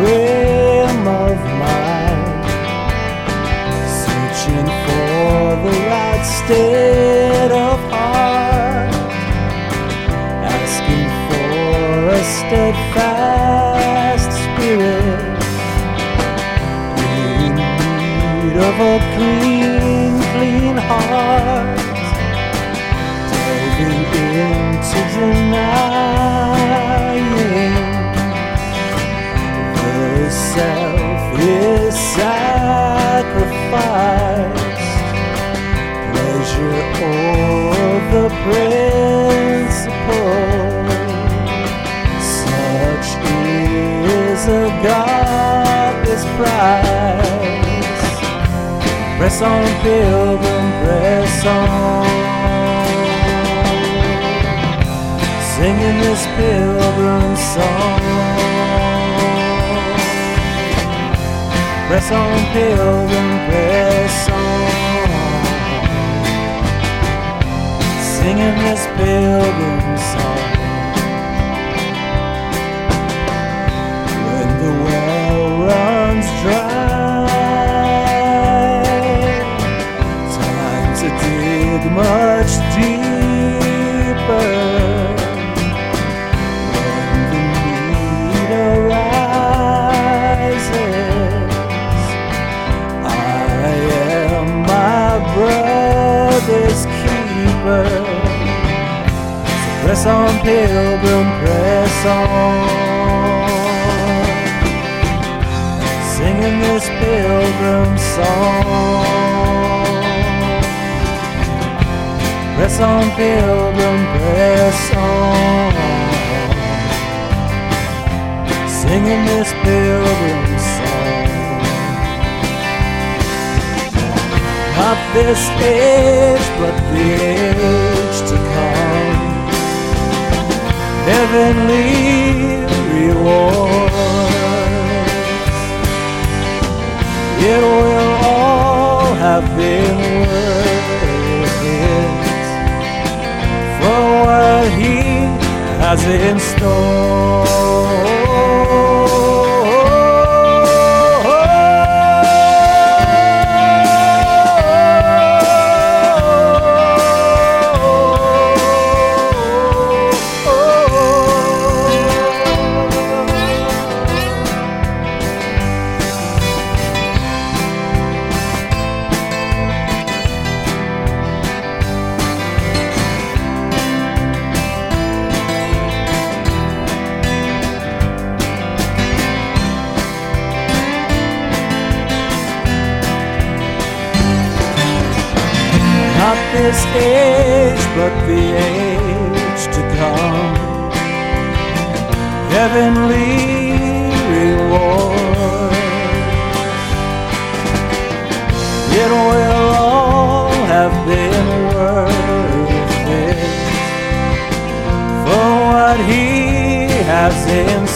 frame of mind, searching for the right state of heart, asking for a steadfast spirit. In need of a clean, principle. Such is a godless price. Press on, pilgrim, press on. Singing this pilgrim song. Press on, pilgrim, press on. Singing this pilgrim song. When the well runs dry, time to dig much deeper. When the need arises, I am my brother's keeper. Press on, pilgrim, press on. Singing this pilgrim song. Press on, pilgrim, press on. Singing this pilgrim song. Not this age, but the Heavenly rewards. It will all have been worth it for what He has in store. Not this age, but the age to come. Heavenly reward. It will all have been worth it for what He has in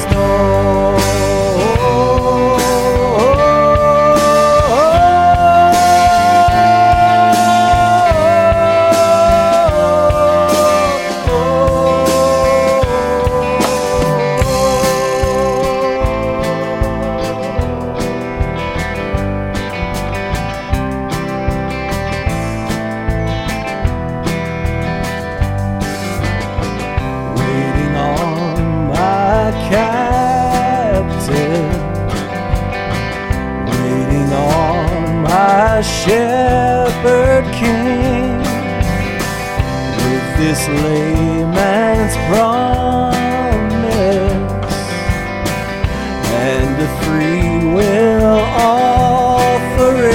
shepherd king. With this layman's promise and a free will offering.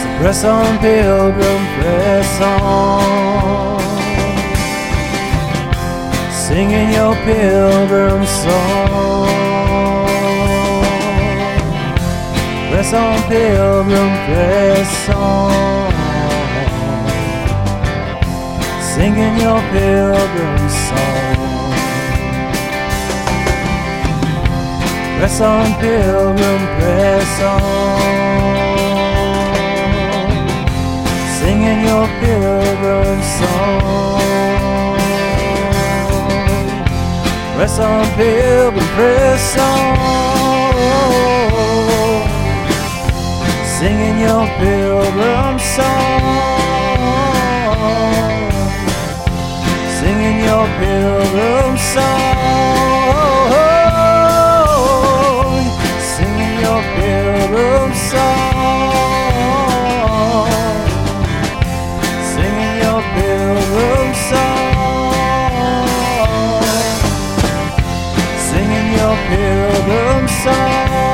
So press on, pilgrim, press on. Singing your pilgrim song. Press on, pilgrim, press on. Singing your pilgrim song. Press on, pilgrim, press on. Singing your pilgrim song. Press on, pilgrim, press on. Singing your pilgrim song. Singing your pilgrim song. Singing your pilgrim song. Singing your pilgrim song. Singing your pilgrim song.